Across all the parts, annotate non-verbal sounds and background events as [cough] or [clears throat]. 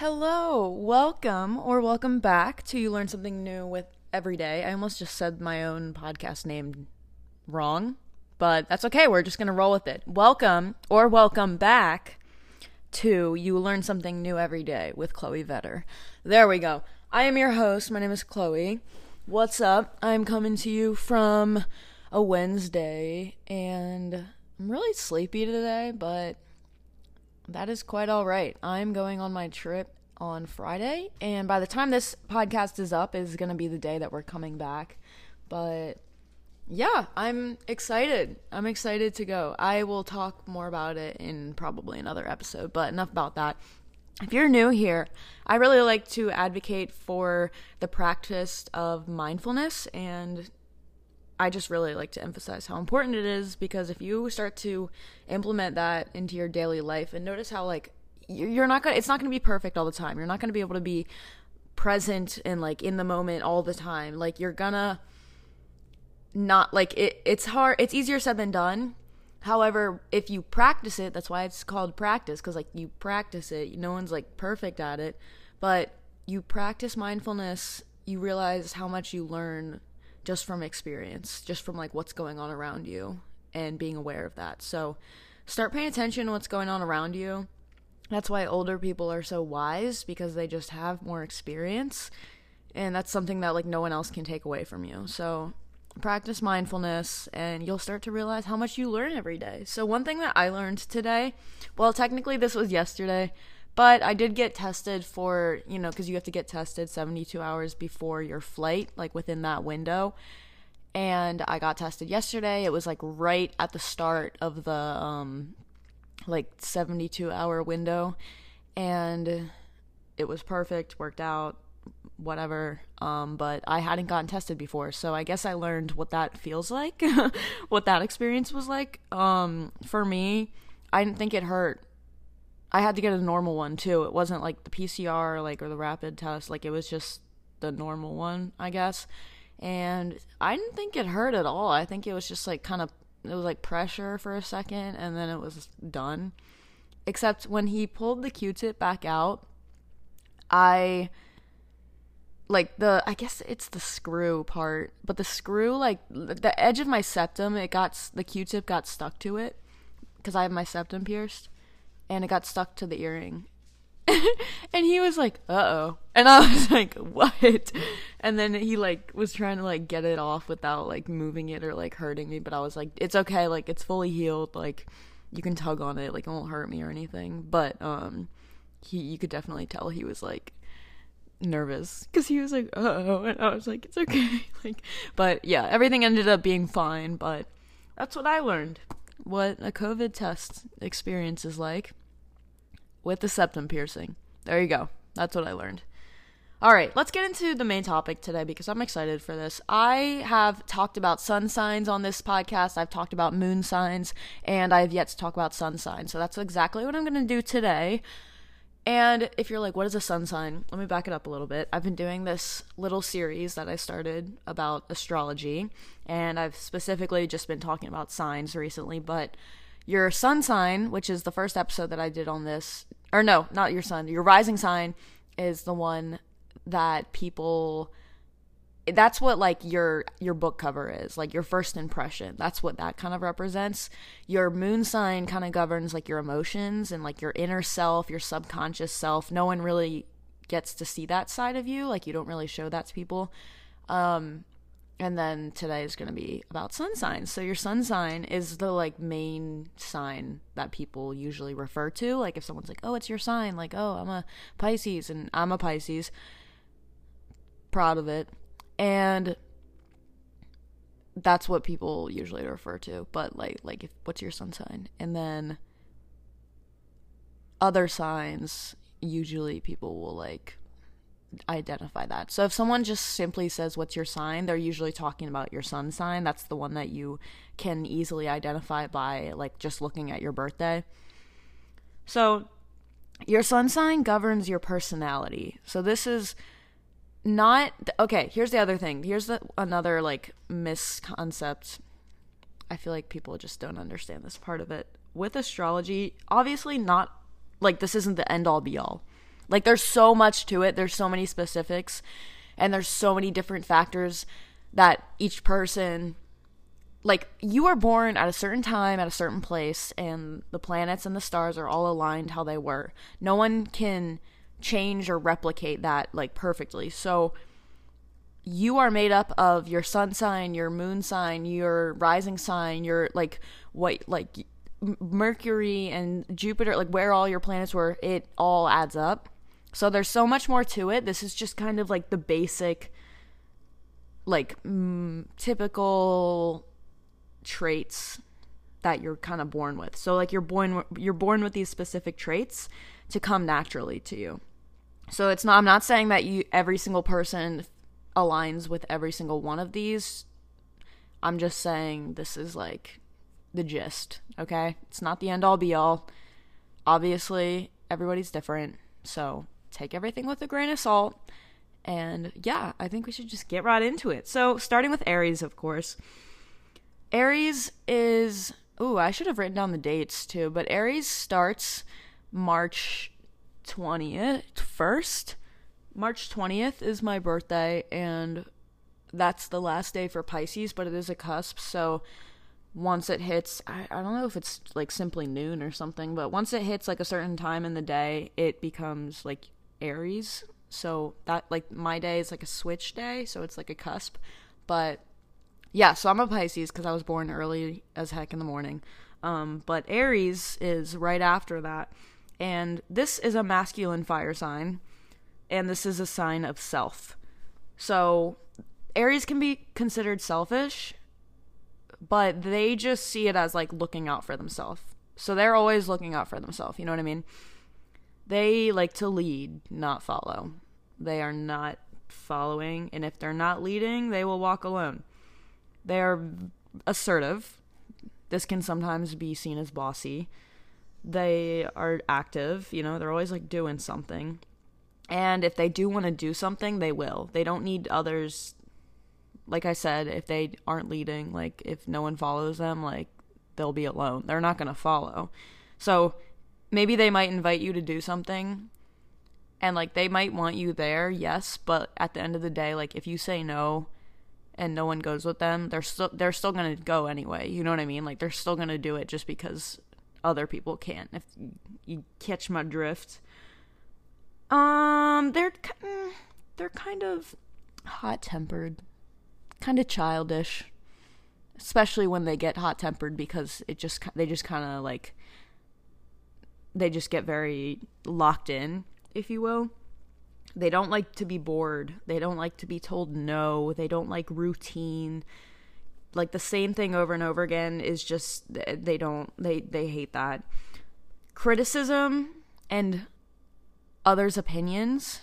Hello, welcome or welcome back to You Learn Something New with Every Day. I almost just said my own podcast name wrong, but that's okay. We're just going to roll with it. Welcome or welcome back to You Learn Something New Every Day with Chloe Vetter. There we go. I am your host. My name is Chloe. What's up? I'm coming to you from a Wednesday and I'm really sleepy today, but that is quite all right. I'm going on my trip on Friday, and by the time this podcast is up, is going to be the day that we're coming back. But yeah, I'm excited. I'm excited to go. I will talk more about it in probably another episode, but enough about that. If you're new here, I really like to advocate for the practice of mindfulness and I just really like to emphasize how important it is because if you start to implement that into your daily life and notice how like you're not gonna it's not gonna be perfect all the time. You're not gonna be able to be present and like in the moment all the time. Like you're gonna not like it it's hard it's easier said than done. However if you practice it that's why it's called practice because like you practice it. No one's like perfect at it. But you practice mindfulness you realize how much you learn just from experience, just from like what's going on around you and being aware of that. So start paying attention to what's going on around you. That's why older people are so wise because they just have more experience. And that's something that like no one else can take away from you. So practice mindfulness and you'll start to realize how much you learn every day. So one thing that I learned today, well technically this was yesterday, but I did get tested for, you know, because you have to get tested 72 hours before your flight, like within that window. And I got tested yesterday. It was like right at the start of the um like 72 hour window and it was perfect, worked out, whatever. Um, but I hadn't gotten tested before, so I guess I learned what that feels like, [laughs] what that experience was like. Um, for me, I didn't think it hurt I had to get a normal one too. It wasn't like the PCR like or the rapid test. Like it was just the normal one, I guess. And I didn't think it hurt at all. I think it was just like kind of it was like pressure for a second and then it was done. Except when he pulled the Q-tip back out, I like the I guess it's the screw part, but the screw like the edge of my septum, it got the Q-tip got stuck to it because I have my septum pierced and it got stuck to the earring. [laughs] and he was like, "Uh oh," and I was [laughs] like, "What?" And then he like was trying to like get it off without like moving it or like hurting me, but I was like, "It's okay, like it's fully healed, like you can tug on it, like it won't hurt me or anything." But um, he you could definitely tell he was like nervous because he was like, "Uh "Oh," and I was like, "It's okay," [laughs] like, but yeah, everything ended up being fine. But that's what I learned. What a COVID test experience is like with the septum piercing. There you go. That's what I learned. All right, let's get into the main topic today because I'm excited for this. I have talked about sun signs on this podcast. I've talked about moon signs, and I have yet to talk about sun signs. So that's exactly what I'm going to do today. And if you're like, what is a sun sign? Let me back it up a little bit. I've been doing this little series that I started about astrology, and I've specifically just been talking about signs recently, but your sun sign, which is the first episode that I did on this, or no, not your sun, your rising sign is the one that people that's what like your your book cover is like your first impression. That's what that kind of represents. Your moon sign kind of governs like your emotions and like your inner self your subconscious self. No one really gets to see that side of you like you don't really show that to people. Um and then today is going to be about sun signs. So your sun sign is the like main sign that people usually refer to. Like if someone's like, "Oh, it's your sign." Like, "Oh, I'm a Pisces and I'm a Pisces." Proud of it. And that's what people usually refer to. But like like if what's your sun sign? And then other signs usually people will like identify that. So if someone just simply says what's your sign, they're usually talking about your sun sign. That's the one that you can easily identify by like just looking at your birthday. So your sun sign governs your personality. So this is not okay, here's the other thing. Here's the another like misconcept. I feel like people just don't understand this part of it. With astrology, obviously not like this isn't the end all be all Like there's so much to it. There's so many specifics and there's so many different factors that each person like you are born at a certain time at a certain place and the planets and the stars are all aligned how they were. No one can change or replicate that like perfectly. So you are made up of your sun sign, your moon sign, your rising sign, your like what like Mercury and Jupiter, like where all your planets were, it all adds up. So there's so much more to it. This is just kind of like the basic like mm, typical traits that you're kind of born with. So like you're born you're born with these specific traits to come naturally to you. So it's not I'm not saying that you every single person aligns with every single one of these. I'm just saying this is like the gist, okay? It's not the end all be all. Obviously, everybody's different. So, take everything with a grain of salt. And yeah, I think we should just get right into it. So, starting with Aries, of course. Aries is ooh, I should have written down the dates too, but Aries starts March 20th, 1st. March 20th is my birthday and that's the last day for Pisces, but it is a cusp, so once it hits I, I don't know if it's like simply noon or something, but once it hits like a certain time in the day, it becomes like Aries. So that like my day is like a switch day, so it's like a cusp. But yeah, so I'm a Pisces because I was born early as heck in the morning. Um, but Aries is right after that. And this is a masculine fire sign. And this is a sign of self. So Aries can be considered selfish, but they just see it as like looking out for themselves. So they're always looking out for themselves. You know what I mean? They like to lead, not follow. They are not following. And if they're not leading, they will walk alone. They are assertive. This can sometimes be seen as bossy. They are active, you know, they're always like doing something. And if they do want to do something, they will. They don't need others. Like I said, if they aren't leading, like if no one follows them, like they'll be alone. They're not going to follow. So maybe they might invite you to do something and like they might want you there, yes, but at the end of the day, like if you say no, and no one goes with them, they're still they're still gonna go anyway. You know what I mean? Like they're still gonna do it just because other people can't. If you catch my drift. Um, they're mm, they're kind of hot tempered, kind of childish, especially when they get hot tempered because it just they just kind of like they just get very locked in, if you will. They don't like to be bored. They don't like to be told no. They don't like routine. Like the same thing over and over again is just they don't they they hate that. Criticism and others' opinions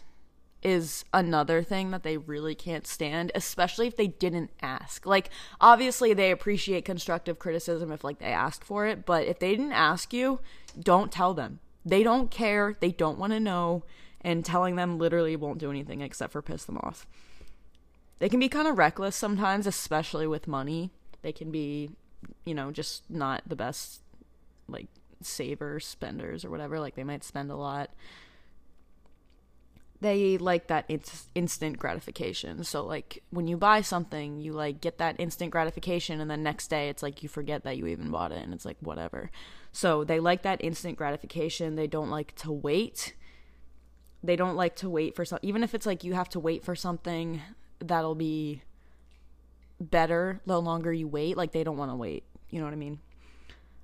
is another thing that they really can't stand, especially if they didn't ask. Like obviously they appreciate constructive criticism if like they asked for it, but if they didn't ask you, don't tell them. They don't care, they don't want to know and telling them literally won't do anything except for piss them off. They can be kind of reckless sometimes, especially with money. They can be, you know, just not the best, like, savers, spenders, or whatever. Like, they might spend a lot. They like that it's instant gratification. So, like, when you buy something, you, like, get that instant gratification, and then next day it's like you forget that you even bought it, and it's like, whatever. So, they like that instant gratification. They don't like to wait they don't like to wait for some even if it's like you have to wait for something that'll be better the longer you wait like they don't want to wait you know what i mean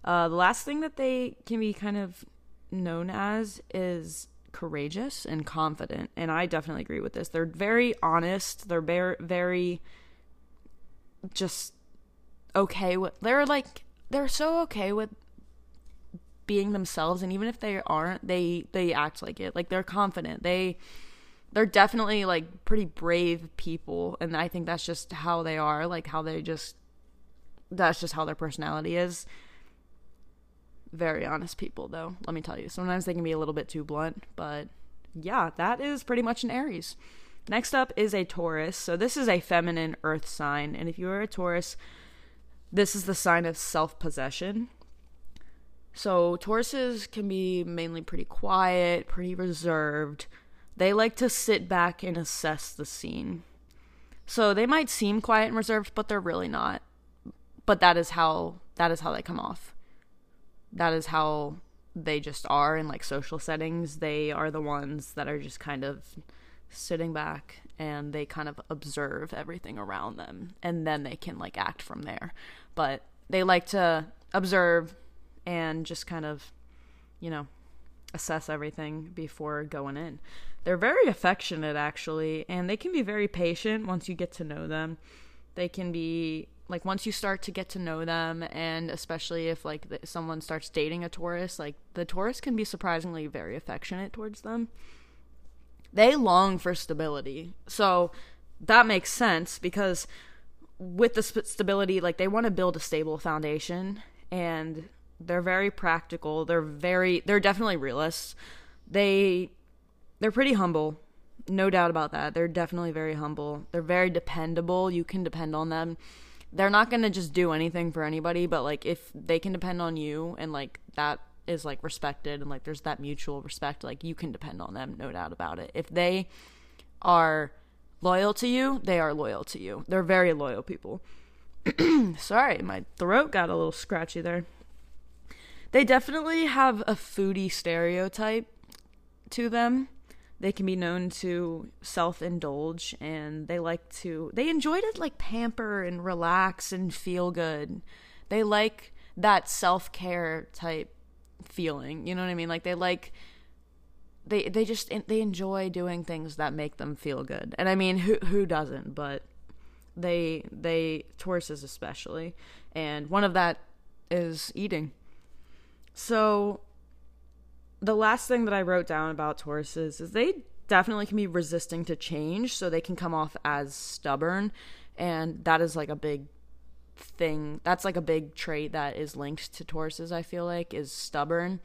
uh, the last thing that they can be kind of known as is courageous and confident and i definitely agree with this. They're very honest. They're very very just okay with they're like they're so okay with being themselves and even if they aren't they they act like it. Like they're confident. They they're definitely like pretty brave people and i think that's just how they are. Like how they just that's just how their personality is very honest people though let me tell you sometimes they can be a little bit too blunt but yeah that is pretty much an aries next up is a taurus so this is a feminine earth sign and if you are a taurus this is the sign of self-possession so Tauruses can be mainly pretty quiet, pretty reserved. they like to sit back and assess the scene. So they might seem quiet and reserved, but they're really not. But that is how that is how they come off. That is how they just are in like social settings. They are the ones that are just kind of sitting back and they kind of observe everything around them and then they can like act from there. But they like to observe and just kind of, you know, assess everything before going in. They're very affectionate, actually, and they can be very patient once you get to know them. They can be like once you start to get to know them, and especially if like the, someone starts dating a Taurus, like the Taurus can be surprisingly very affectionate towards them. They long for stability, so that makes sense because with the stability, like they want to build a stable foundation, and they're very practical. They're very they're definitely realists. They they're pretty humble. No doubt about that. They're definitely very humble. They're very dependable. You can depend on them. They're not going to just do anything for anybody, but like if they can depend on you and like that is like respected and like there's that mutual respect, like you can depend on them, no doubt about it. If they are loyal to you, they are loyal to you. They're very loyal people. [clears throat] Sorry, my throat got a little scratchy there. They definitely have a foodie stereotype to them. They can be known to self indulge and they like to, they enjoy to like pamper and relax and feel good. They like that self care type feeling. You know what I mean? Like they like, they they just they enjoy doing things that make them feel good. And I mean, who who doesn't? But they they Tauruses especially, and one of that is eating. So the last thing that I wrote down about Tauruses is they definitely can be resisting to change, so they can come off as stubborn, and that is like a big thing. That's like a big trait that is linked to Tauruses. I feel like is stubborn,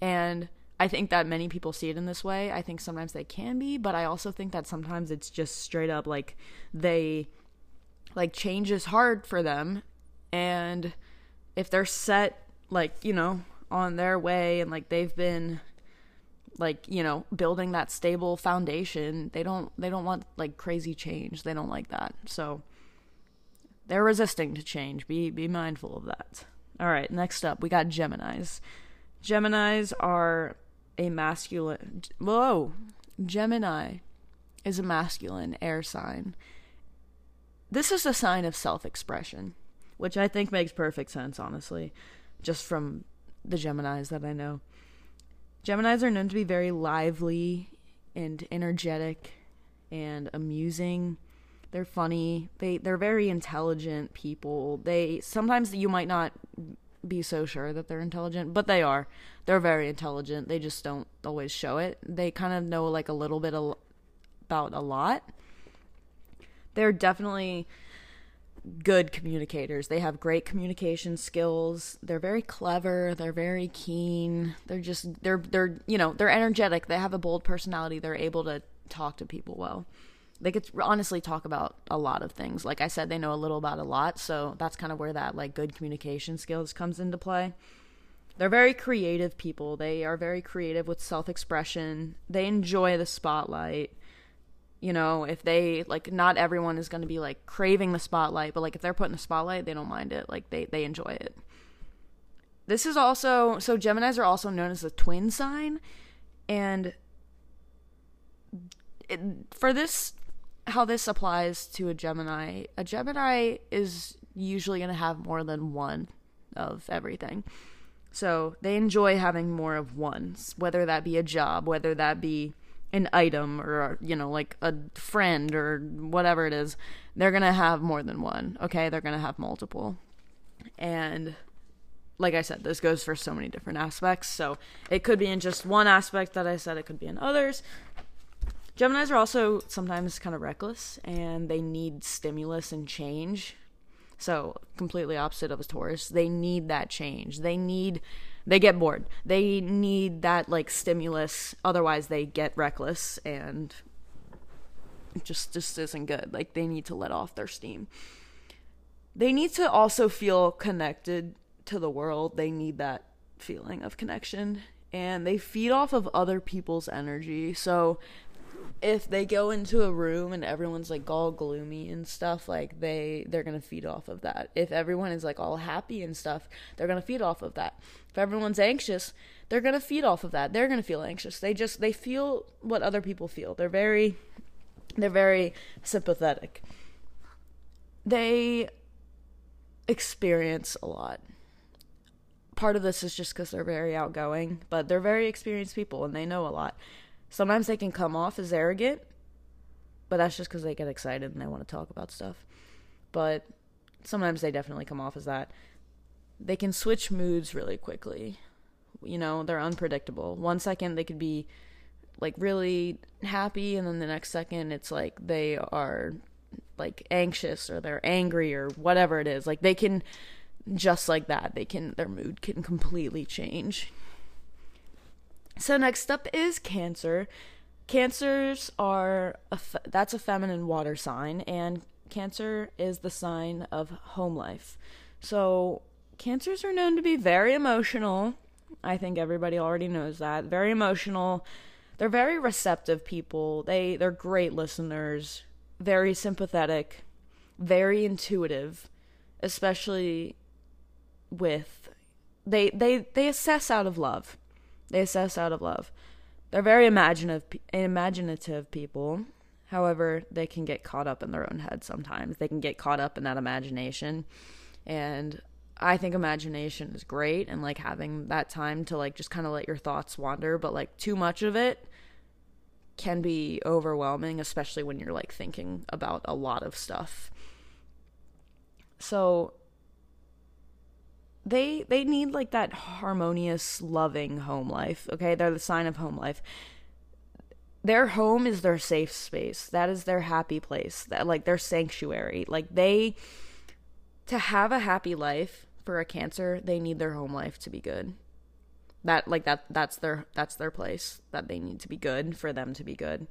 and I think that many people see it in this way. I think sometimes they can be, but I also think that sometimes it's just straight up like they like change is hard for them, and if they're set like you know on their way and like they've been like you know building that stable foundation. They don't they don't want like crazy change. They don't like that. So they're resisting to change. Be be mindful of that. All right next up we got geminis. Geminis are a masculine whoa gemini is a masculine air sign. This is a sign of self-expression which i think makes perfect sense honestly just from the Geminis that I know. Geminis are known to be very lively and energetic and amusing. They're funny. They they're very intelligent people. They sometimes you might not be so sure that they're intelligent, but they are. They're very intelligent. They just don't always show it. They kind of know like a little bit about a lot. They're definitely good communicators. They have great communication skills. They're very clever, they're very keen. They're just they're they're you know, they're energetic. They have a bold personality. They're able to talk to people well. They could honestly talk about a lot of things. Like I said, they know a little about a lot, so that's kind of where that like good communication skills comes into play. They're very creative people. They are very creative with self-expression. They enjoy the spotlight you know if they like not everyone is going to be like craving the spotlight but like if they're put in the spotlight they don't mind it. Like they they enjoy it. This is also so geminis are also known as a twin sign and it, for this how this applies to a gemini a gemini is usually going to have more than one of everything. So they enjoy having more of one whether that be a job whether that be an item or you know like a friend or whatever it is they're gonna have more than one okay? They're gonna have multiple. And like i said this goes for so many different aspects. So it could be in just one aspect that i said it could be in others. Geminis are also sometimes kind of reckless and they need stimulus and change. So completely opposite of a taurus they need that change. They need they get bored. They need that like stimulus, otherwise they get reckless and just just isn't good. Like they need to let off their steam. They need to also feel connected to the world. They need that feeling of connection and they feed off of other people's energy. So if they go into a room and everyone's like all gloomy and stuff, like they they're gonna feed off of that. If everyone is like all happy and stuff, they're gonna feed off of that. If everyone's anxious, they're gonna feed off of that. They're gonna feel anxious. They just they feel what other people feel. They're very they're very sympathetic. They experience a lot. Part of this is just because they're very outgoing, but they're very experienced people and they know a lot. Sometimes they can come off as arrogant, but that's just because they get excited and they want to talk about stuff. But sometimes they definitely come off as that. They can switch moods really quickly. You know, they're unpredictable. One second they could be like really happy, and then the next second it's like they are like anxious or they're angry or whatever it is. Like they can just like that, they can their mood can completely change. So next up is Cancer. Cancers are that's a feminine water sign and Cancer is the sign of home life. So Cancers are known to be very emotional. I think everybody already knows that. Very emotional. They're very receptive people. They they're great listeners, very sympathetic, very intuitive, especially with they they they assess out of love. They assess out of love. They're very imaginative imaginative people. However, they can get caught up in their own head sometimes. They can get caught up in that imagination. And I think imagination is great and like having that time to like just kind of let your thoughts wander, but like too much of it can be overwhelming, especially when you're like thinking about a lot of stuff. So they they need like that harmonious, loving home life. Okay, they're the sign of home life. Their home is their safe space. That is their happy place. That like their sanctuary. Like they to have a happy life for a cancer, they need their home life to be good that like that that's their that's their place that they need to be good for them to be good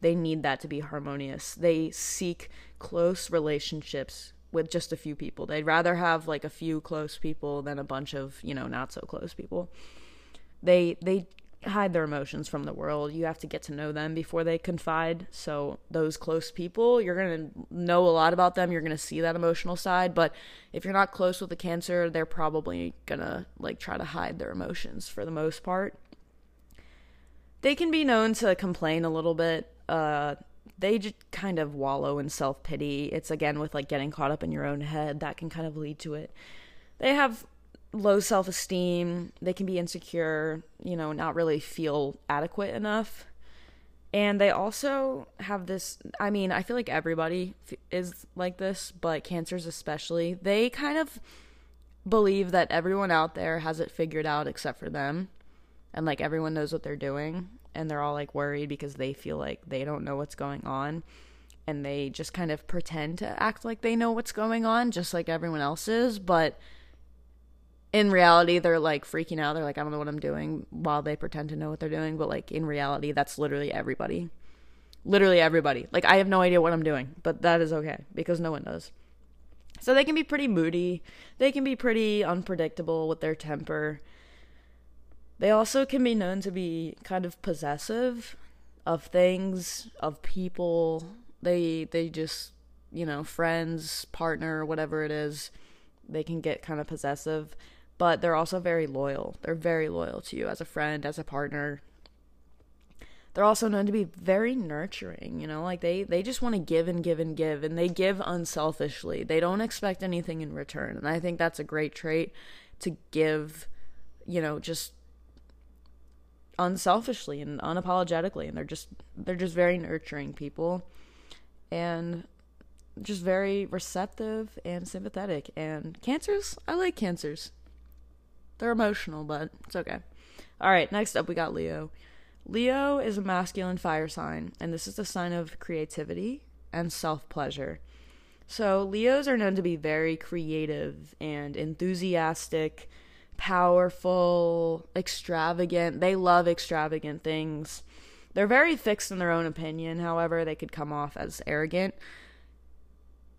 they need that to be harmonious they seek close relationships with just a few people they'd rather have like a few close people than a bunch of you know not so close people they they hide their emotions from the world. You have to get to know them before they confide. So those close people, you're going to know a lot about them. You're going to see that emotional side, but if you're not close with the cancer, they're probably going to like try to hide their emotions for the most part. They can be known to complain a little bit. Uh they just kind of wallow in self-pity. It's again with like getting caught up in your own head that can kind of lead to it. They have low self esteem. They can be insecure, you know, not really feel adequate enough. And they also have this I mean, I feel like everybody is like this, but cancers especially. They kind of believe that everyone out there has it figured out except for them. And like everyone knows what they're doing. And they're all like worried because they feel like they don't know what's going on. And they just kind of pretend to act like they know what's going on, just like everyone else is. But in reality they're like freaking out they're like i don't know what i'm doing while they pretend to know what they're doing but like in reality that's literally everybody literally everybody like i have no idea what i'm doing but that is okay because no one does so they can be pretty moody they can be pretty unpredictable with their temper they also can be known to be kind of possessive of things of people they they just you know friends partner whatever it is they can get kind of possessive but they're also very loyal. They're very loyal to you as a friend, as a partner. They're also known to be very nurturing, you know, like they they just want to give and give and give and they give unselfishly. They don't expect anything in return. And I think that's a great trait to give, you know, just unselfishly and unapologetically and they're just they're just very nurturing people and just very receptive and sympathetic and cancers i like cancers they're emotional, but it's okay. All right, next up we got Leo. Leo is a masculine fire sign, and this is the sign of creativity and self pleasure. So, Leos are known to be very creative and enthusiastic, powerful, extravagant. They love extravagant things. They're very fixed in their own opinion, however, they could come off as arrogant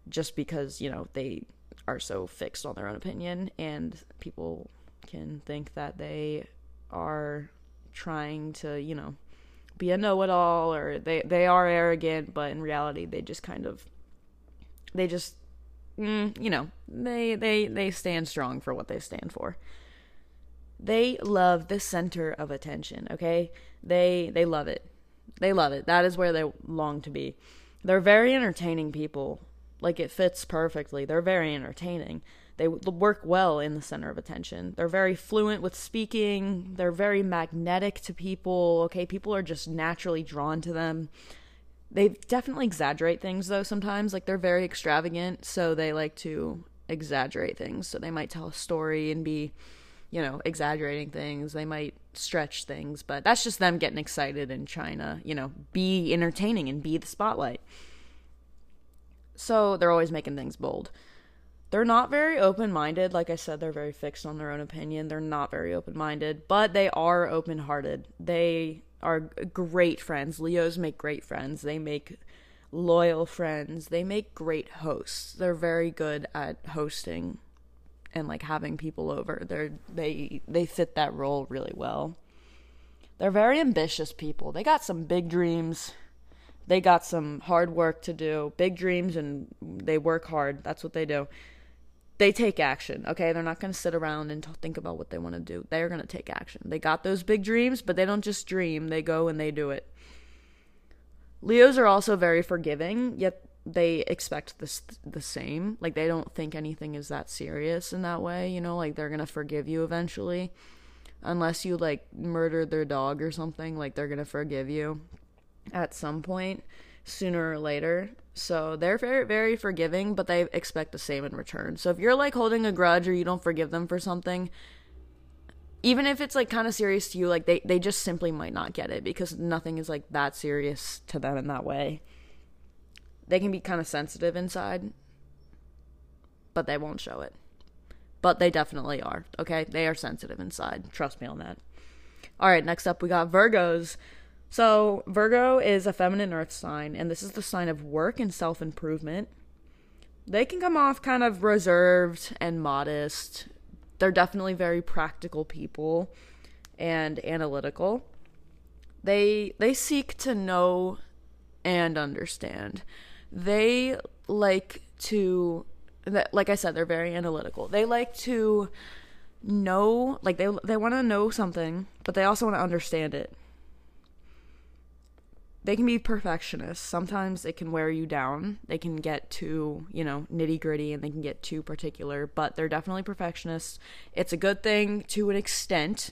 just because, you know, they are so fixed on their own opinion and people can think that they are trying to, you know, be a know-it-all or they they are arrogant, but in reality they just kind of they just mm, you know, they they they stand strong for what they stand for. They love the center of attention, okay? They they love it. They love it. That is where they long to be. They're very entertaining people. Like it fits perfectly. They're very entertaining. They work well in the center of attention. They're very fluent with speaking. They're very magnetic to people. Okay, people are just naturally drawn to them. They definitely exaggerate things though sometimes. Like they're very extravagant, so they like to exaggerate things. So they might tell a story and be, you know, exaggerating things. They might stretch things, but that's just them getting excited and trying to, you know, be entertaining and be the spotlight. So they're always making things bold they're not very open minded. Like I said, they're very fixed on their own opinion. They're not very open minded, but they are open hearted. They are great friends. Leos make great friends. They make loyal friends. They make great hosts. They're very good at hosting and like having people over. They're they they fit that role really well. They're very ambitious people. They got some big dreams. They got some hard work to do. Big dreams and they work hard. That's what they do they take action, okay? They're not going to sit around and think about what they want to do. They're going to take action. They got those big dreams, but they don't just dream, they go and they do it. Leos are also very forgiving, yet they expect this the same. Like they don't think anything is that serious in that way, you know, like they're going to forgive you eventually. Unless you like murdered their dog or something, like they're going to forgive you at some point sooner or later. So they're very, very forgiving, but they expect the same in return. So if you're like holding a grudge or you don't forgive them for something, even if it's like kind of serious to you, like they, they just simply might not get it because nothing is like that serious to them in that way. They can be kind of sensitive inside, but they won't show it. But they definitely are, okay? They are sensitive inside. Trust me on that. All right, next up we got Virgos. So, Virgo is a feminine earth sign, and this is the sign of work and self improvement. They can come off kind of reserved and modest. They're definitely very practical people and analytical. They they seek to know and understand. They like to like I said they're very analytical. They like to know like they they want to know something, but they also want to understand it they can be perfectionists. Sometimes it can wear you down. They can get too, you know, nitty gritty and they can get too particular, but they're definitely perfectionists. It's a good thing to an extent.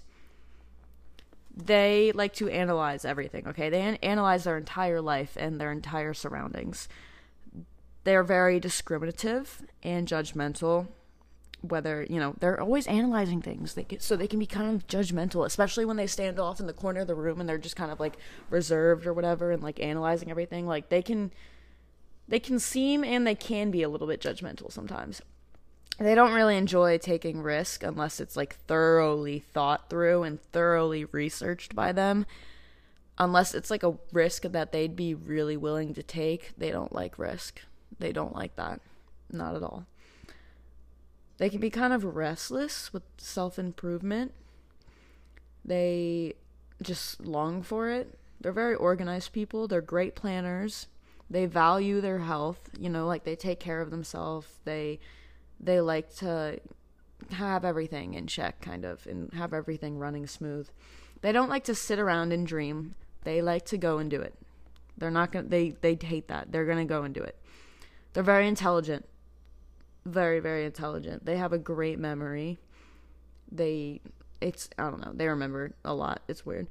They like to analyze everything, okay? They an- analyze their entire life and their entire surroundings. They're very discriminative and judgmental whether you know they're always analyzing things. They get, so they can be kind of judgmental especially when they stand off in the corner of the room and they're just kind of like reserved or whatever and like analyzing everything. Like they can they can seem and they can be a little bit judgmental sometimes. They don't really enjoy taking risk unless it's like thoroughly thought through and thoroughly researched by them. Unless it's like a risk that they'd be really willing to take they don't like risk they don't like that not at all they can be kind of restless with self improvement. They just long for it. They're very organized people. They're great planners. They value their health. You know, like they take care of themselves. They they like to have everything in check, kind of, and have everything running smooth. They don't like to sit around and dream. They like to go and do it. They're not gonna. They they hate that. They're gonna go and do it. They're very intelligent very very intelligent. They have a great memory. They it's I don't know, they remember a lot. It's weird.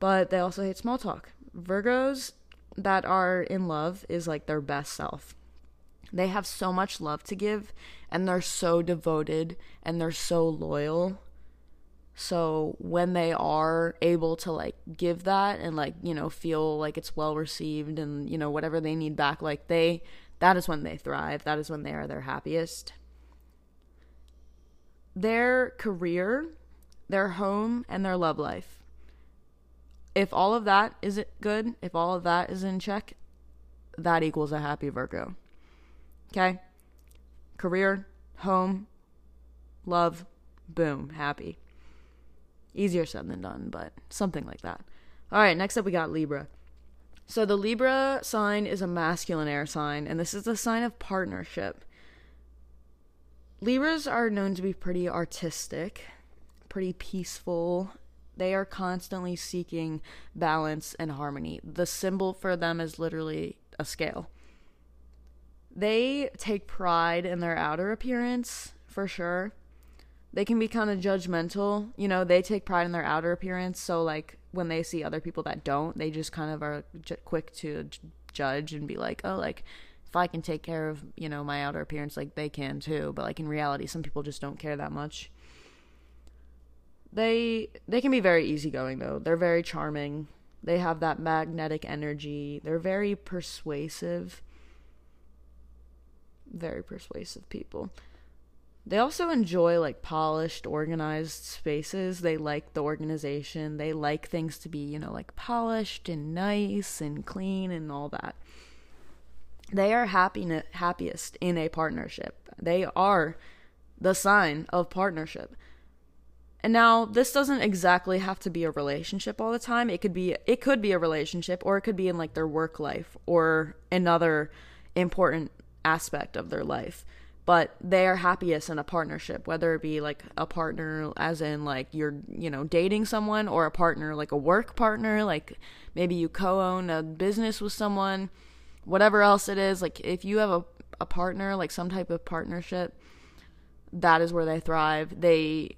But they also hate small talk. Virgos that are in love is like their best self. They have so much love to give and they're so devoted and they're so loyal. So when they are able to like give that and like, you know, feel like it's well received and, you know, whatever they need back, like they that is when they thrive. That is when they are their happiest. Their career, their home, and their love life. If all of that is good, if all of that is in check, that equals a happy Virgo. Okay? Career, home, love, boom, happy. Easier said than done, but something like that. All right, next up we got Libra. So the Libra sign is a masculine air sign, and this is a sign of partnership. Libras are known to be pretty artistic, pretty peaceful. They are constantly seeking balance and harmony. The symbol for them is literally a scale. They take pride in their outer appearance, for sure. They can be kind of judgmental. You know, they take pride in their outer appearance. So, like, when they see other people that don't, they just kind of are j- quick to j- judge and be like, oh, like, if I can take care of, you know, my outer appearance, like, they can too. But, like, in reality, some people just don't care that much. They they can be very easygoing though. They're very charming. They have that magnetic energy. They're very persuasive. Very persuasive people. They also enjoy like polished, organized spaces. They like the organization. They like things to be, you know, like polished and nice and clean and all that. They are happy, happiest in a partnership. They are the sign of partnership. And now this doesn't exactly have to be a relationship all the time. It could be it could be a relationship or it could be in like their work life or another important aspect of their life but they are happiest in a partnership whether it be like a partner as in like you're you know dating someone or a partner like a work partner like maybe you co-own a business with someone whatever else it is like if you have a, a partner like some type of partnership that is where they thrive. They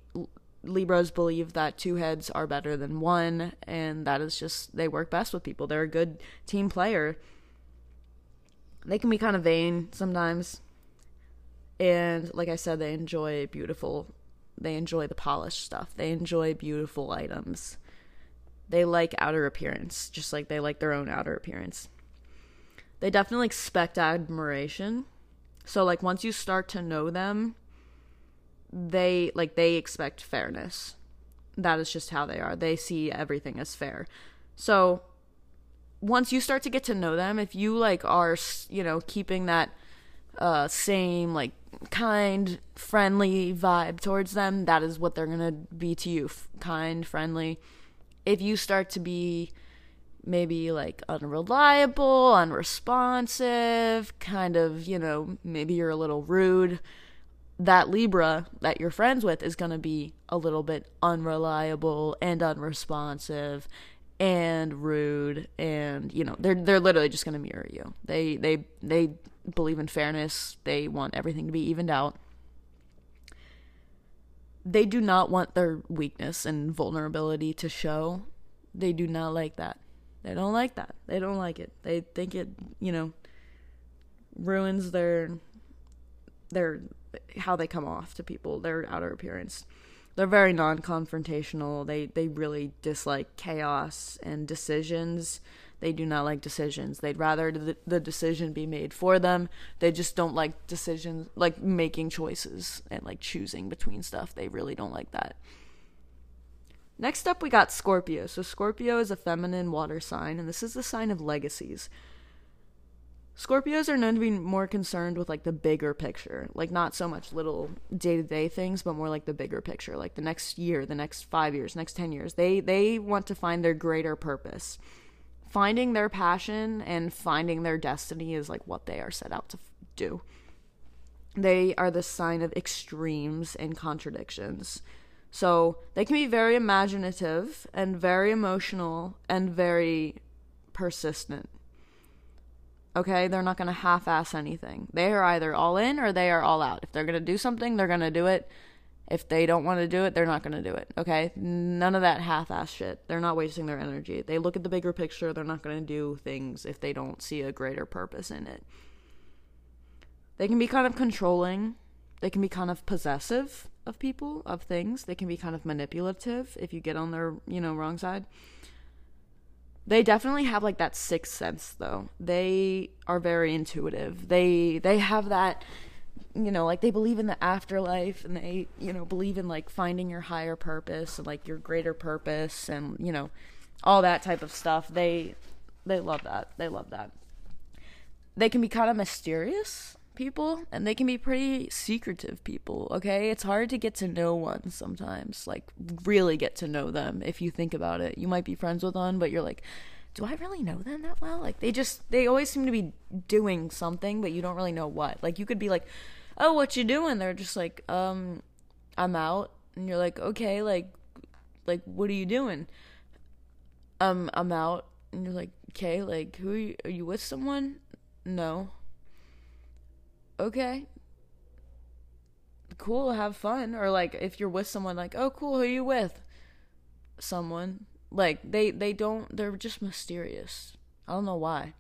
libras believe that two heads are better than one and that is just they work best with people. They're a good team player. They can be kind of vain sometimes and like I said, they enjoy beautiful, they enjoy the polished stuff. They enjoy beautiful items. They like outer appearance, just like they like their own outer appearance. They definitely expect admiration. So like once you start to know them, they like they expect fairness. That is just how they are. They see everything as fair. So once you start to get to know them, if you like are, you know, keeping that uh, same like kind, friendly vibe towards them, that is what they're gonna be to you. F- kind, friendly. If you start to be maybe like unreliable, unresponsive, kind of, you know, maybe you're a little rude, that Libra that you're friends with is to be a little bit unreliable and unresponsive and rude and you know they're they're literally just to mirror you. They they they believe in fairness. They want everything to be evened out. They do not want their weakness and vulnerability to show. They do not like that. They don't like that. They don't like it. They think it, you know, ruins their their how they come off to people, their outer appearance. They're very non-confrontational. They they really dislike chaos and decisions they do not like decisions. They'd rather the, the decision be made for them. They just don't like decisions, like making choices and like choosing between stuff. They really don't like that. Next up, we got Scorpio. So, Scorpio is a feminine water sign, and this is the sign of legacies. Scorpios are known to be more concerned with like the bigger picture, like not so much little day-to-day things, but more like the bigger picture, like the next year, the next 5 years, next 10 years. They they want to find their greater purpose finding their passion and finding their destiny is like what they are set out to do. They are the sign of extremes and contradictions. So they can be very imaginative and very emotional and very persistent. Okay, they're not going to half ass anything. They are either all in or they are all out. If they're going to do something, they're going to do it if they don't want to do it, they're not going to do it. Okay? None of that half ass shit. They're not wasting their energy. They look at the bigger picture. They're not going to do things if they don't see a greater purpose in it. They can be kind of controlling. They can be kind of possessive of people, of things. They can be kind of manipulative if you get on their, you know, wrong side. They definitely have like that sixth sense though. They are very intuitive. They they have that you know, like they believe in the afterlife and they, you know, believe in like finding your higher purpose and like your greater purpose and, you know, all that type of stuff. They they love that. They love that. They can be kind of mysterious people and they can be pretty secretive people, okay? It's hard to get to know one sometimes, like really get to know them if you think about it. You might be friends with one, but you're like, do I really know them that well? Like they just they always seem to be doing something, but you don't really know what. Like you could be like, "Oh, what you doing?" They're just like, "Um, I'm out." And you're like, "Okay, like like what are you doing?" Um, I'm out. And you're like, "Okay, like who are you, are you with someone?" No. Okay. Cool, have fun. Or like if you're with someone like, "Oh, cool, who are you with?" Someone like they they don't they're just mysterious. I don't know why.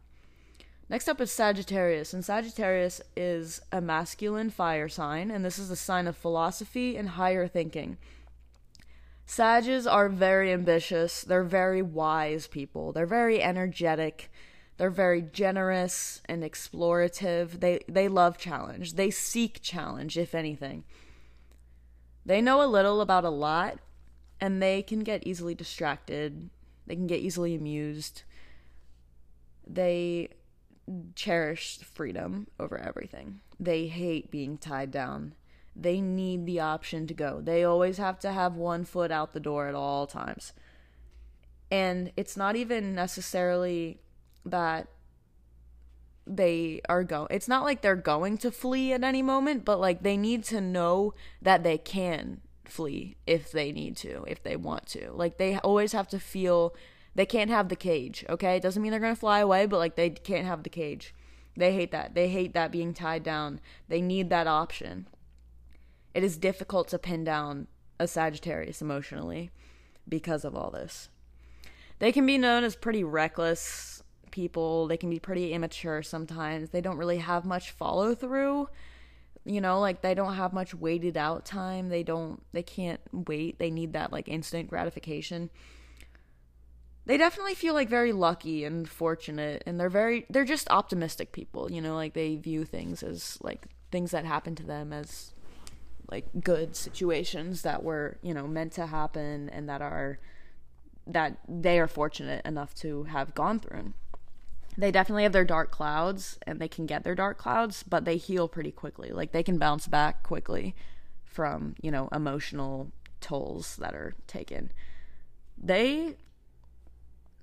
Next up is Sagittarius, and Sagittarius is a masculine fire sign, and this is a sign of philosophy and higher thinking. Sages are very ambitious, they're very wise people, they're very energetic, they're very generous and explorative. They they love challenge. They seek challenge if anything. They know a little about a lot, and they can get easily distracted. They can get easily amused. They cherish freedom over everything. They hate being tied down. They need the option to go. They always have to have one foot out the door at all times. And it's not even necessarily that they are going it's not like they're going to flee at any moment but like they need to know that they can flee if they need to, if they want to. Like they always have to feel they can't have the cage, okay? It doesn't mean they're going to fly away, but like they can't have the cage. They hate that. They hate that being tied down. They need that option. It is difficult to pin down a Sagittarius emotionally because of all this. They can be known as pretty reckless people. They can be pretty immature sometimes. They don't really have much follow through you know like they don't have much waited out time they don't they can't wait they need that like instant gratification they definitely feel like very lucky and fortunate and they're very they're just optimistic people you know like they view things as like things that happen to them as like good situations that were you know meant to happen and that are that they are fortunate enough to have gone through they definitely have their dark clouds and they can get their dark clouds, but they heal pretty quickly. Like they can bounce back quickly from, you know, emotional tolls that are taken. They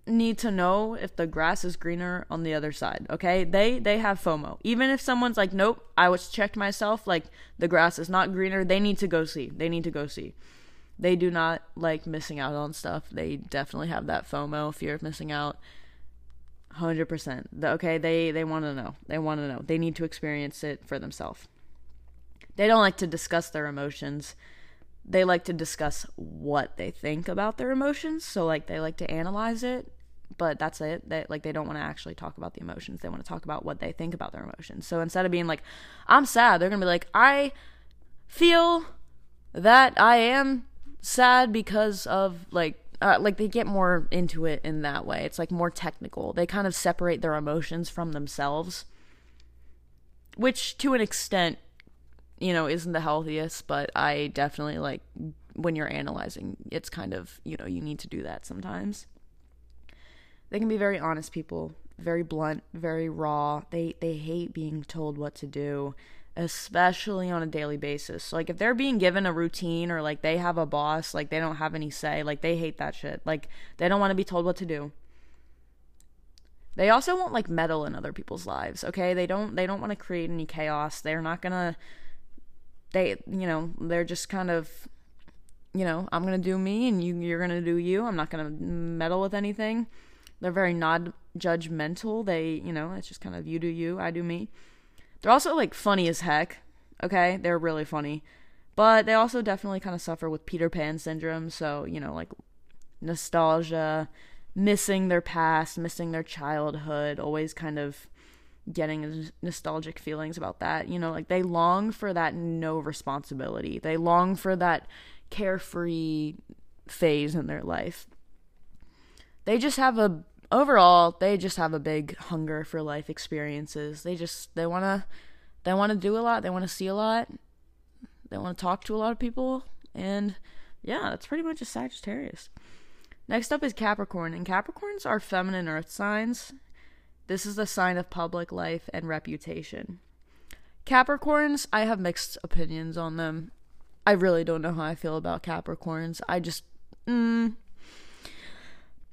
need to know if the grass is greener on the other side, okay? They they have FOMO. Even if someone's like, "Nope, I was checked myself, like the grass is not greener." They need to go see. They need to go see. They do not like missing out on stuff. They definitely have that FOMO, fear of missing out Hundred percent. Okay, they they want to know. They want to know. They need to experience it for themselves. They don't like to discuss their emotions. They like to discuss what they think about their emotions. So like they like to analyze it, but that's it. They like they don't want to actually talk about the emotions. They want to talk about what they think about their emotions. So instead of being like, "I'm sad," they're gonna be like, "I feel that I am sad because of like uh, like they get more into it in that way. It's like more technical. They kind of separate their emotions from themselves, which to an extent, you know, isn't the healthiest. But I definitely like when you're analyzing, it's kind of you know you need to do that sometimes. They can be very honest people, very blunt, very raw. They they hate being told what to do especially on a daily basis. like if they're being given a routine or like they have a boss, like they don't have any say, like they hate that shit. Like they don't want to be told what to do. They also won't like meddle in other people's lives, okay? They don't they don't want to create any chaos. They're not to they you know, they're just kind of you know, I'm to do me and you you're to do you. I'm not to meddle with anything. They're very non judgmental. They, you know, it's just kind of you do you, I do me. They're also like funny as heck. Okay, they're really funny, but they also definitely kind of suffer with Peter Pan syndrome. So you know, like nostalgia, missing their past, missing their childhood, always kind of getting nostalgic feelings about that. You know, like they long for that no responsibility. They long for that carefree phase in their life. They just have a overall, they just have a big hunger for life experiences. They just they want to they want to do a lot, they want to see a lot. They want to talk to a lot of people and yeah, that's pretty much a Sagittarius. Next up is Capricorn, and Capricorns are feminine earth signs. This is a sign of public life and reputation. Capricorns, I have mixed opinions on them. I really don't know how I feel about Capricorns. I just mm,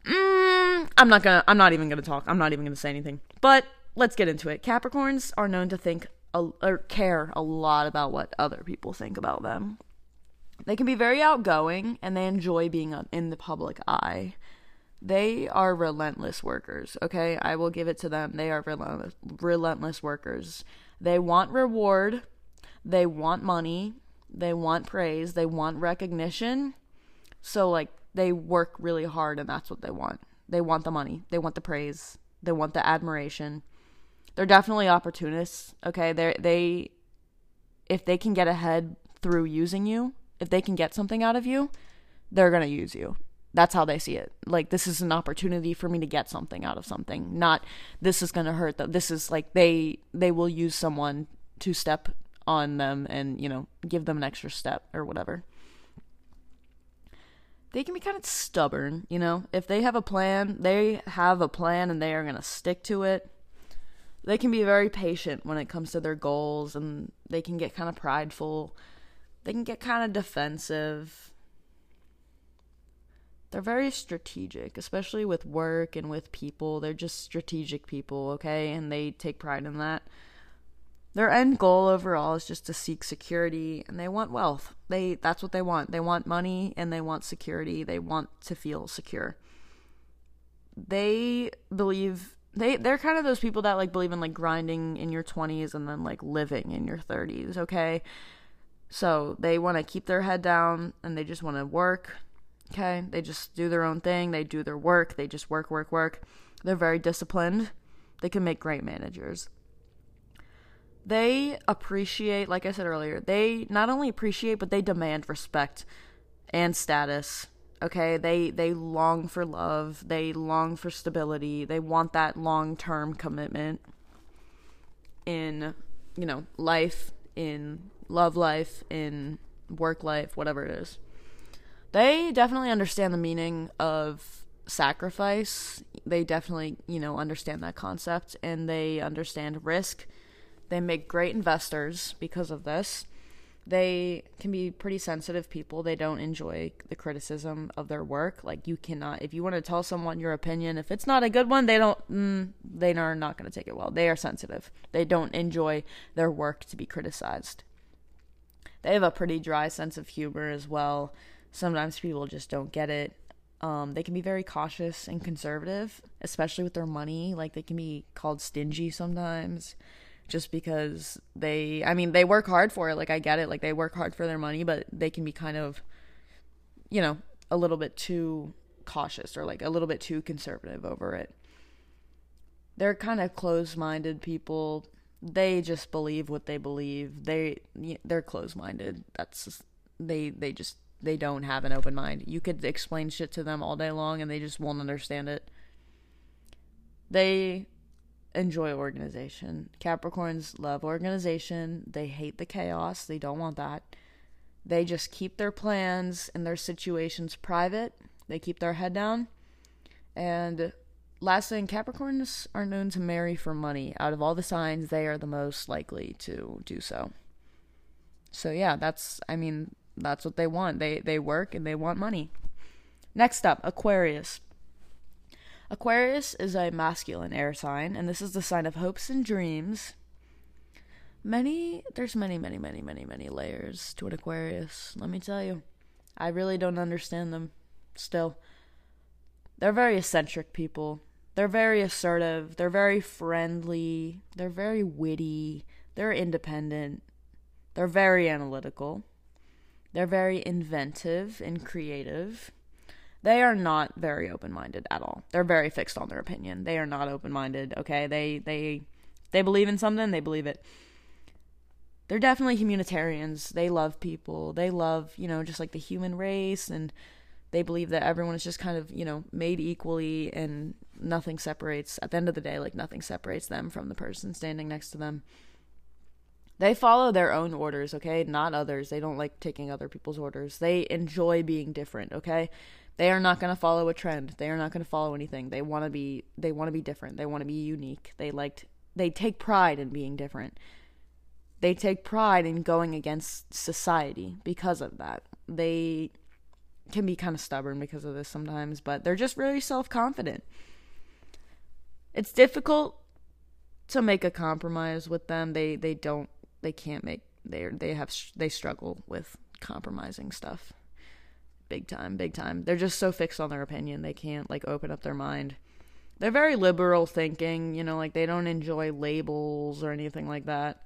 mm, I'm not gonna I'm not even gonna talk. I'm not even gonna say anything. But let's get into it. Capricorns are known to think a, or care a lot about what other people think about them. They can be very outgoing and they enjoy being in the public eye. They are relentless workers, okay? I will give it to them. They are relentless, relentless workers. They want reward, they want money, they want praise, they want recognition. So, like, they work really hard and that's what they want. They want the money, they want the praise, they want the admiration. They're definitely opportunists, okay? They they if they can get ahead through using you, if they can get something out of you, they're going to use you. That's how they see it. Like this is an opportunity for me to get something out of something. Not this is going to hurt them. This is like they they will use someone to step on them and, you know, give them an extra step or whatever. They can be kind of stubborn, you know. If they have a plan, they have a plan and they are going to stick to it. They can be very patient when it comes to their goals and they can get kind of prideful they can get kind of defensive. They're very strategic, especially with work and with people. They're just strategic people, okay? And they take pride in that. Their end goal overall is just to seek security and they want wealth. They that's what they want. They want money and they want security. They want to feel secure. They believe they they're kind of those people that like believe in like grinding in your 20s and then like living in your 30s, okay? So they want to keep their head down and they just want to work. Okay. They just do their own thing. They do their work. They just work, work, work. They're very disciplined. They can make great managers. They appreciate, like I said earlier, they not only appreciate, but they demand respect and status. Okay. They, they long for love. They long for stability. They want that long term commitment in, you know, life, in love life, in work life, whatever it is. They definitely understand the meaning of sacrifice. They definitely, you know, understand that concept and they understand risk. They make great investors because of this they can be pretty sensitive people. They don't enjoy the criticism of their work. Like you cannot, if you want to tell someone your opinion, if it's not a good one, they don't, mm, they are not going to take it well. They are sensitive. They don't enjoy their work to be criticized. They have a pretty dry sense of humor as well. Sometimes people just don't get it. Um, they can be very cautious and conservative, especially with their money. Like they can be called stingy sometimes just because they I mean they work hard for it like I get it like they work hard for their money but they can be kind of you know a little bit too cautious or like a little bit too conservative over it. They're kind of closed-minded people. They just believe what they believe. They they're closed-minded. That's just, they they just they don't have an open mind. You could explain shit to them all day long and they just won't understand it. They enjoy organization. Capricorns love organization. They hate the chaos. They don't want that. They just keep their plans and their situations private. They keep their head down. And last thing, Capricorns are known to marry for money. Out of all the signs, they are the most likely to do so. So yeah, that's I mean, that's what they want. They they work and they want money. Next up, Aquarius. Aquarius is a masculine air sign, and this is the sign of hopes and dreams. Many, there's many, many, many, many, many layers to an Aquarius, let me tell you. I really don't understand them still. They're very eccentric people. They're very assertive. They're very friendly. They're very witty. They're independent. They're very analytical. They're very inventive and creative. They are not very open-minded at all. They're very fixed on their opinion. They are not open-minded, okay? They they they believe in something, they believe it. They're definitely humanitarians. They love people. They love, you know, just like the human race and they believe that everyone is just kind of, you know, made equally and nothing separates at the end of the day like nothing separates them from the person standing next to them. They follow their own orders, okay? Not others. They don't like taking other people's orders. They enjoy being different, okay? They are not going to follow a trend. They are not going to follow anything. They want to be they want to be different. They want to be unique. They liked they take pride in being different. they take pride in going against society because of that. They can be kind of stubborn because of this sometimes, but they're just very self confident. It's difficult to make a compromise with them. They they don't they can't make they they have they struggle with compromising stuff. Big time, big time. They're just so fixed on their opinion. They can't like open up their mind. They're very liberal thinking, you know, like they don't enjoy labels or anything like that.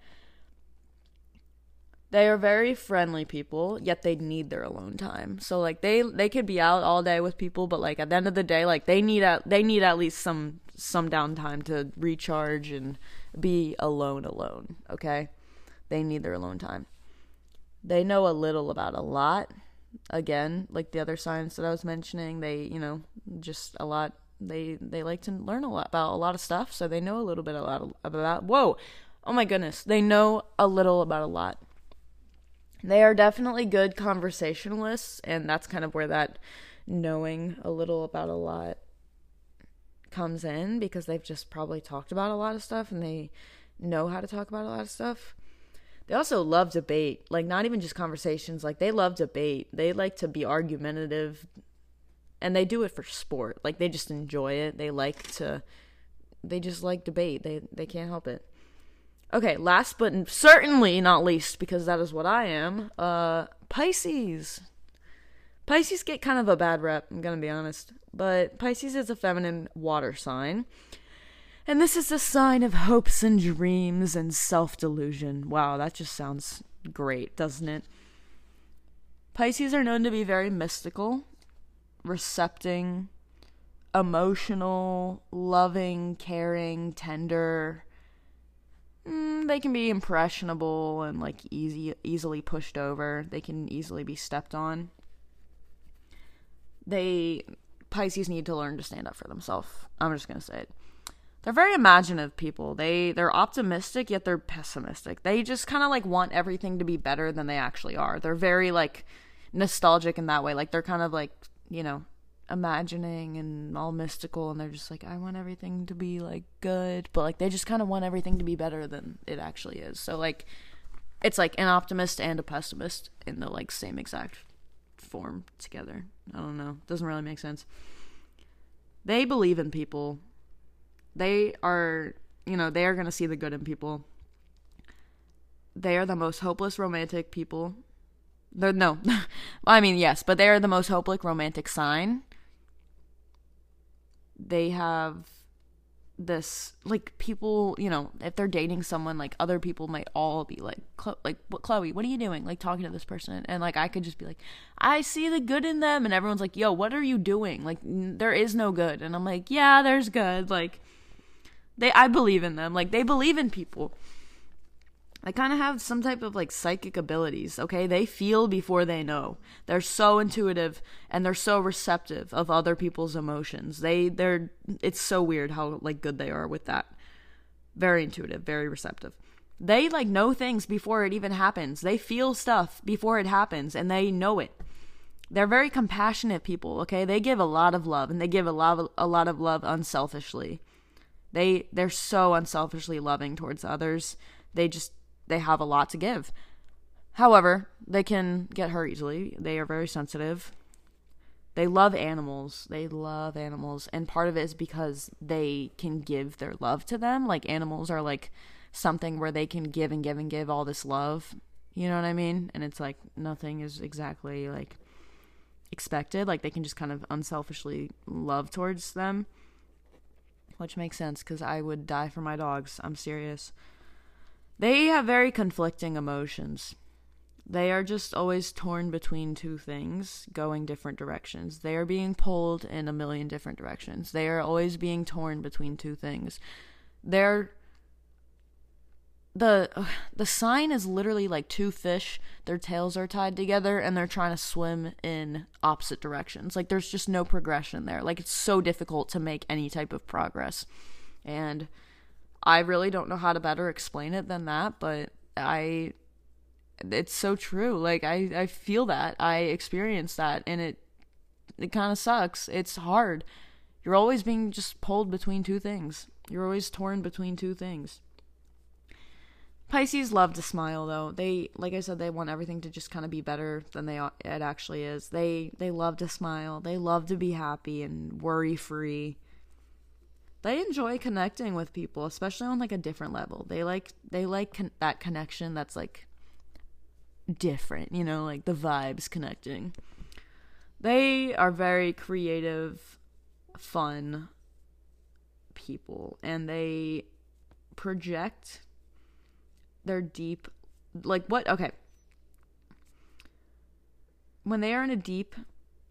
They are very friendly people, yet they need their alone time. So like they they could be out all day with people, but like at the end of the day, like they need at they need at least some some downtime to recharge and be alone alone, okay? They need their alone time. They know a little about a lot. Again, like the other signs that I was mentioning, they, you know, just a lot they they like to learn a lot about a lot of stuff, so they know a little bit a lot about whoa. Oh my goodness, they know a little about a lot. They are definitely good conversationalists, and that's kind of where that knowing a little about a lot comes in because they've just probably talked about a lot of stuff and they know how to talk about a lot of stuff. They also love debate, like not even just conversations, like they love debate. They like to be argumentative and they do it for sport. Like they just enjoy it. They like to they just like debate. They they can't help it. Okay, last but certainly not least, because that is what I am, uh, Pisces. Pisces get kind of a bad rep, I'm gonna be honest. But Pisces is a feminine water sign. And this is a sign of hopes and dreams and self delusion. Wow, that just sounds great, doesn't it? Pisces are known to be very mystical, recepting, emotional, loving, caring, tender, mm, they can be impressionable and like easy easily pushed over. They can easily be stepped on. They Pisces need to learn to stand up for themselves. I'm just gonna say it. They're very imaginative people. They they're optimistic yet they're pessimistic. They just kind of like want everything to be better than they actually are. They're very like nostalgic in that way. Like they're kind of like you know imagining and all mystical and they're just like I want everything to be like good but like they just kind of want everything to be better than it actually is. So like it's like an optimist and a pessimist in the like same exact form together. I don't know. Doesn't really make sense. They believe in people. They are, you know, they are going to see the good in people. They are the most hopeless romantic people. They're, no, [laughs] I mean yes, but they are the most hopeless romantic sign. They have this like people you know if they're dating someone like other people might all be like like what chloe what are you doing? Like talking to this person. And like i could just be like i see the good in them. And everyone's like yo what are you doing? Like n- there is no good. And i'm like yeah there's good. Like they i believe in them like they believe in people they kind of have some type of like psychic abilities, okay? They feel before they know. They're so intuitive and they're so receptive of other people's emotions. They they're it's so weird how like good they are with that. Very intuitive, very receptive. They like know things before it even happens. They feel stuff before it happens and they know it. They're very compassionate people, okay? They give a lot of love and they give a lot of, a lot of love unselfishly. They they're so unselfishly loving towards others. They just they have a lot to give. However, they can get hurt easily. They are very sensitive. They love animals. They love animals. And part of it is because they can give their love to them. Like animals are like something where they can give and give and give all this love. You know what I mean? And it's like nothing is exactly like expected. Like they can just kind of unselfishly love towards them. Which makes sense because I would die for my dogs. I'm serious. They have very conflicting emotions. They are just always torn between two things, going different directions. They are being pulled in a million different directions. They are always being torn between two things. They're the [sighs] the sign is literally like two fish their tails are tied together and they're trying to swim in opposite directions like there's just no progression there like it's so difficult to make any type of progress and I really don't know how to better explain it than that, but I it's so true. Like I I feel that. I experience that and it it kind of sucks. It's hard. You're always being just pulled between two things. You're always torn between two things. Pisces love to smile though. They like I said they want everything to just kind of be better than they it actually is. They they love to smile. They love to be happy and worry-free. They enjoy connecting with people, especially on like a different level. They like they like con- that connection that's like different, you know, like the vibes connecting. They are very creative, fun people and they project their deep like what okay. When they are in a deep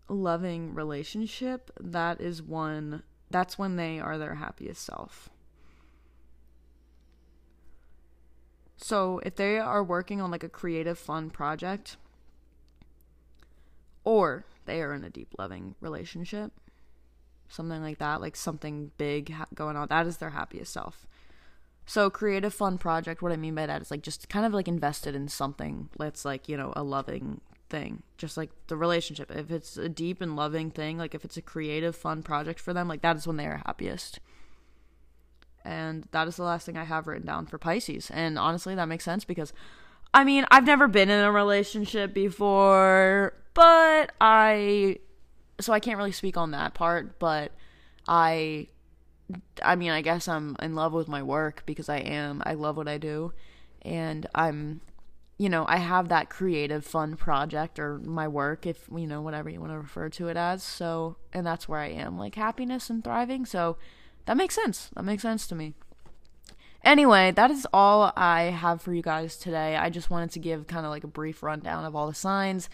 loving relationship that is one that's when they are their happiest self. So if they are working on like a creative fun project or they are in a deep loving relationship something like that like something big ha- going on that is their happiest self so creative fun project, what I mean by that is like just kind of like invested in something that's like, you know, a loving thing. Just like the relationship. If it's a deep and loving thing, like if it's a creative fun project for them, like that is when they are happiest. And that is the last thing I have written down for Pisces. And honestly, that makes sense because I mean, I've never been in a relationship before, but I so I can't really speak on that part, but I I mean, I guess I'm in love with my work because I am. I love what I do. And I'm, you know, I have that creative, fun project or my work, if, you know, whatever you want to refer to it as. So, and that's where I am, like happiness and thriving. So that makes sense. That makes sense to me. Anyway, that is all I have for you guys today. I just wanted to give kind of like a brief rundown of all the signs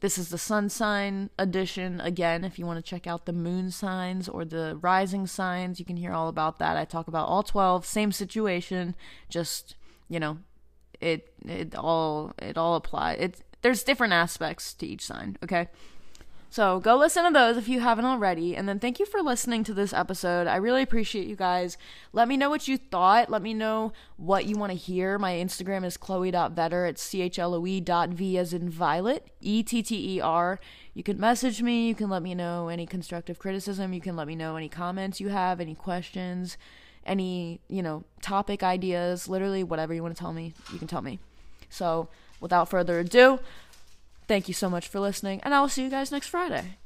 this is the sun sign edition. Again, if you want to check out the moon signs or the rising signs, you can hear all about that. I talk about all 12, same situation, just, you know, it it all it all apply. It there's different aspects to each sign, okay? So go listen to those if you haven't already. And then thank you for listening to this episode. I really appreciate you guys. Let me know what you thought. Let me know what you want to hear. My Instagram is chloe.vetter. It's C-H-L-O-E dot V as in violet, E-T-T-E-R. You can message me. You can let me know any constructive criticism. You can let me know any comments you have, any questions, any, you know, topic ideas, literally whatever you want to tell me, you can tell me. So without further ado, Thank you so much for listening, and I will see you guys next Friday.